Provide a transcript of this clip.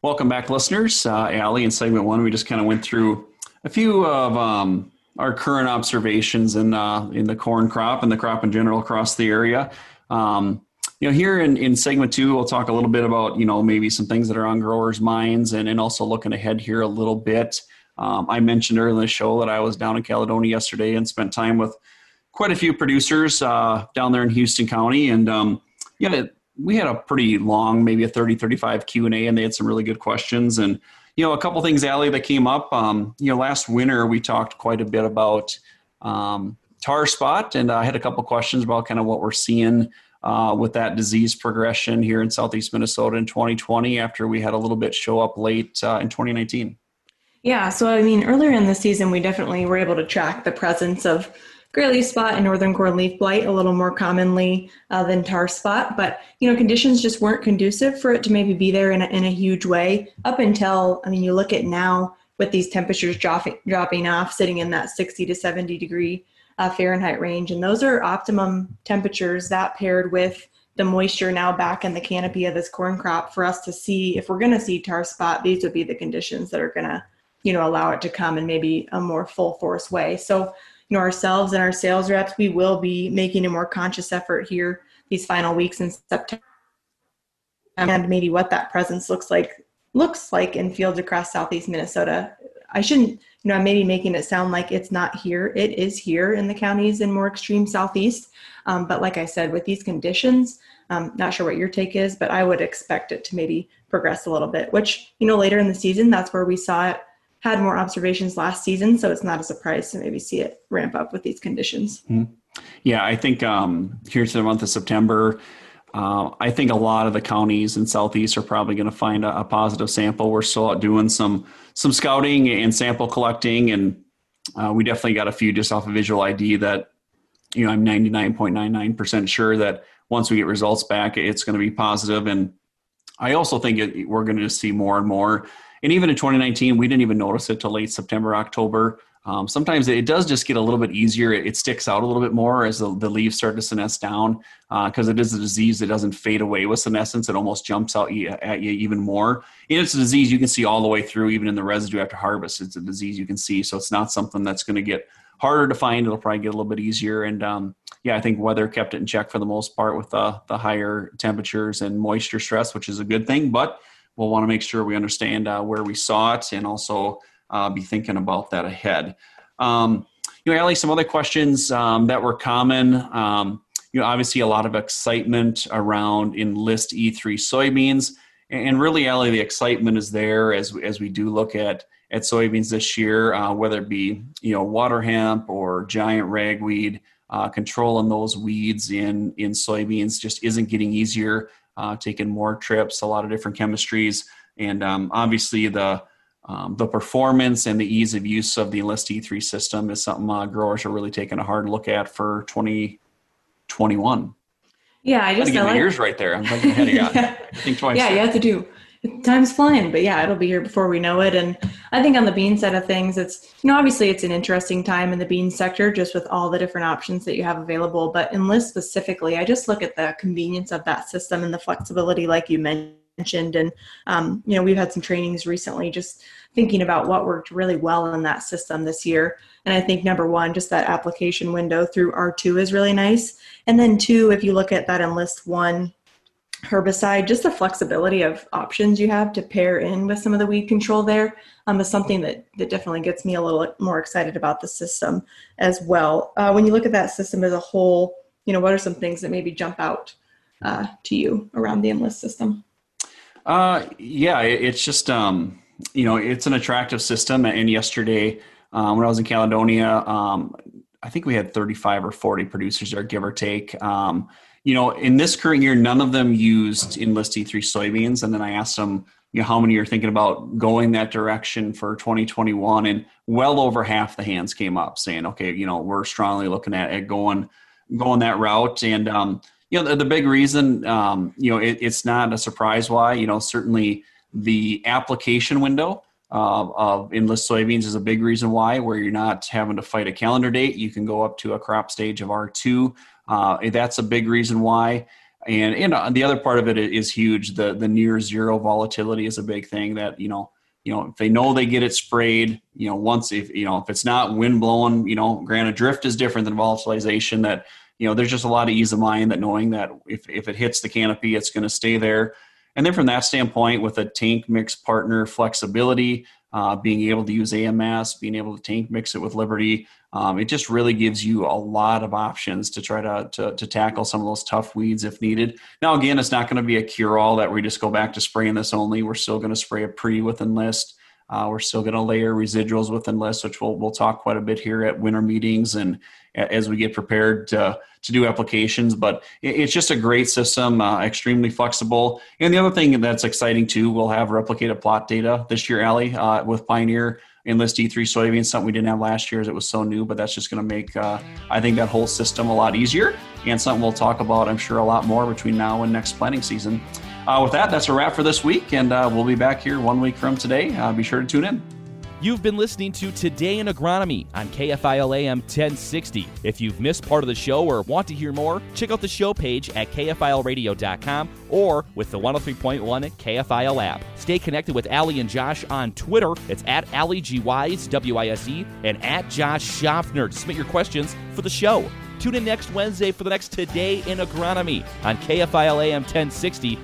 Welcome back, listeners. Uh, Allie, in segment one, we just kind of went through a few of um, our current observations in uh, in the corn crop and the crop in general across the area. Um, you know, here in, in segment two, we'll talk a little bit about you know maybe some things that are on growers' minds, and, and also looking ahead here a little bit. Um, I mentioned earlier in the show that I was down in Caledonia yesterday and spent time with quite a few producers uh, down there in Houston County, and um, yeah, we had a pretty long, maybe a 30, 35 Q&A, and they had some really good questions. And, you know, a couple things, Allie, that came up. Um, you know, last winter we talked quite a bit about um, tar spot, and I had a couple questions about kind of what we're seeing uh, with that disease progression here in southeast Minnesota in 2020 after we had a little bit show up late uh, in 2019. Yeah, so I mean, earlier in the season, we definitely were able to track the presence of leaf spot and northern corn leaf blight a little more commonly uh, than tar spot. But you know, conditions just weren't conducive for it to maybe be there in a, in a huge way up until I mean, you look at now with these temperatures dropping dropping off, sitting in that 60 to 70 degree uh, Fahrenheit range, and those are optimum temperatures. That paired with the moisture now back in the canopy of this corn crop for us to see if we're going to see tar spot. These would be the conditions that are going to you know allow it to come in maybe a more full force way. So you know ourselves and our sales reps we will be making a more conscious effort here these final weeks in september. And maybe what that presence looks like looks like in fields across southeast minnesota. I shouldn't you know i'm maybe making it sound like it's not here. It is here in the counties in more extreme southeast. Um, but like i said with these conditions um, not sure what your take is but i would expect it to maybe progress a little bit which you know later in the season that's where we saw it had more observations last season, so it's not a surprise to maybe see it ramp up with these conditions. Mm-hmm. Yeah, I think um, here to the month of September, uh, I think a lot of the counties in Southeast are probably going to find a, a, positive sample. We're still out doing some some scouting and sample collecting, and uh, we definitely got a few just off of visual ID that you know I'm 99.99% sure that once we get results back, it's going to be. And I also think it, we're going to see more and more and even in 2019, we didn't even notice it till late September, October. Um, sometimes it does just get a little bit easier. It, sticks out a little bit more as the, the leaves start to senesce down because uh, it is a disease that doesn't fade away with senescence. It almost jumps out at you even more. And it's a disease you can see all the way through, even in the residue after harvest. It's a disease you can see. So it's not something that's going to get harder to find. It'll probably get a little bit easier. And um, yeah, I think weather kept it in check for the most part with the, the higher temperatures and moisture stress, which is a good thing. But we'll want to make sure we understand uh, where we saw it and also uh, be thinking about that ahead. Um, you know, Allie, some other questions um, that were common. Um, you know, obviously a lot of excitement around Enlist E3 soybeans, and really, Allie, the excitement is there as as we do look at at soybeans this year, uh, whether it be you know water hemp or giant ragweed. Uh, controlling those weeds in in soybeans just isn't getting easier uh, taken more trips, a lot of different chemistries, and um, obviously the um, the performance and the ease of use of the Enlist E3 system is something uh, growers are really taking a hard look at for 2021. Yeah, I just get my ears right there. I'm thinking ahead of you. yeah. Think twice. Yeah, you have to do time's flying but yeah it'll be here before we know it and i think on the bean side of things it's you know obviously it's an interesting time in the bean sector just with all the different options that you have available but in enlist specifically i just look at the convenience of that system and the flexibility like you mentioned and um, you know we've had some trainings recently just thinking about what worked really well in that system this year and i think number one just that application window through r2 is really nice and then two if you look at that enlist one herbicide, just the flexibility of options you have to pair in with some of the weed control there um, is something that, that definitely gets me a little more excited about the system as well. Uh, when you look at that system as a whole, you know, what are some things that maybe jump out uh, to you around the Enlist system? Uh, yeah, it's just, um, you know, it's an attractive system. And yesterday, um, when I was in Caledonia, um, I think we had 35 or 40 producers there, give or take. Um, you know, in this current year, none of them used Enlist E3 soybeans. And then I asked them, you know, how many are thinking about going that direction for 2021? And well over half the hands came up saying, okay, you know, we're strongly looking at, at going going that route. And um, you know, the, the big reason, um, you know, it, it's not a surprise why. You know, certainly the application window uh, of enlist soybeans is a big reason why, where you're not having to fight a calendar date. You can go up to a crop stage of R2 uh, that's a big reason why. and and uh, the other part of it is huge. The the near zero volatility is a big thing that you know you know if they know they get it sprayed you know once if you know if it's not wind blowing you know granted drift is different than volatilization that you know there's just a lot of ease of mind that knowing that if, if it hits the canopy it's going to stay there and then from that standpoint with a tank mix partner flexibility uh, being able to use AMS, being able to tank mix it with Liberty. Um, it just really gives you a lot of options to try to, to, to tackle some of those tough weeds if needed. Now, again, it's not going to be a cure all that we just go back to spraying this only. We're still going to spray a pre with Enlist. Uh, we're still going to layer residuals with Enlist, which we'll, we'll talk quite a bit here at winter meetings and as we get prepared to, to do applications. But it's just a great system, uh, extremely flexible. And the other thing that's exciting too, we'll have replicated plot data this year, Allie, uh, with Pioneer Enlist E3 soybeans, something we didn't have last year as it was so new, but that's just going to make, uh, I think, that whole system a lot easier and something we'll talk about, I'm sure, a lot more between now and next planting season. Uh, with that, that's a wrap for this week, and uh, we'll be back here one week from today. Uh, be sure to tune in. You've been listening to Today in Agronomy on KFIL AM 1060. If you've missed part of the show or want to hear more, check out the show page at KFILradio.com or with the 103.1 KFIL app. Stay connected with Allie and Josh on Twitter. It's at Allie G Wise, W I S E, and at Josh Schaffner submit your questions for the show. Tune in next Wednesday for the next Today in Agronomy on KFIL AM 1060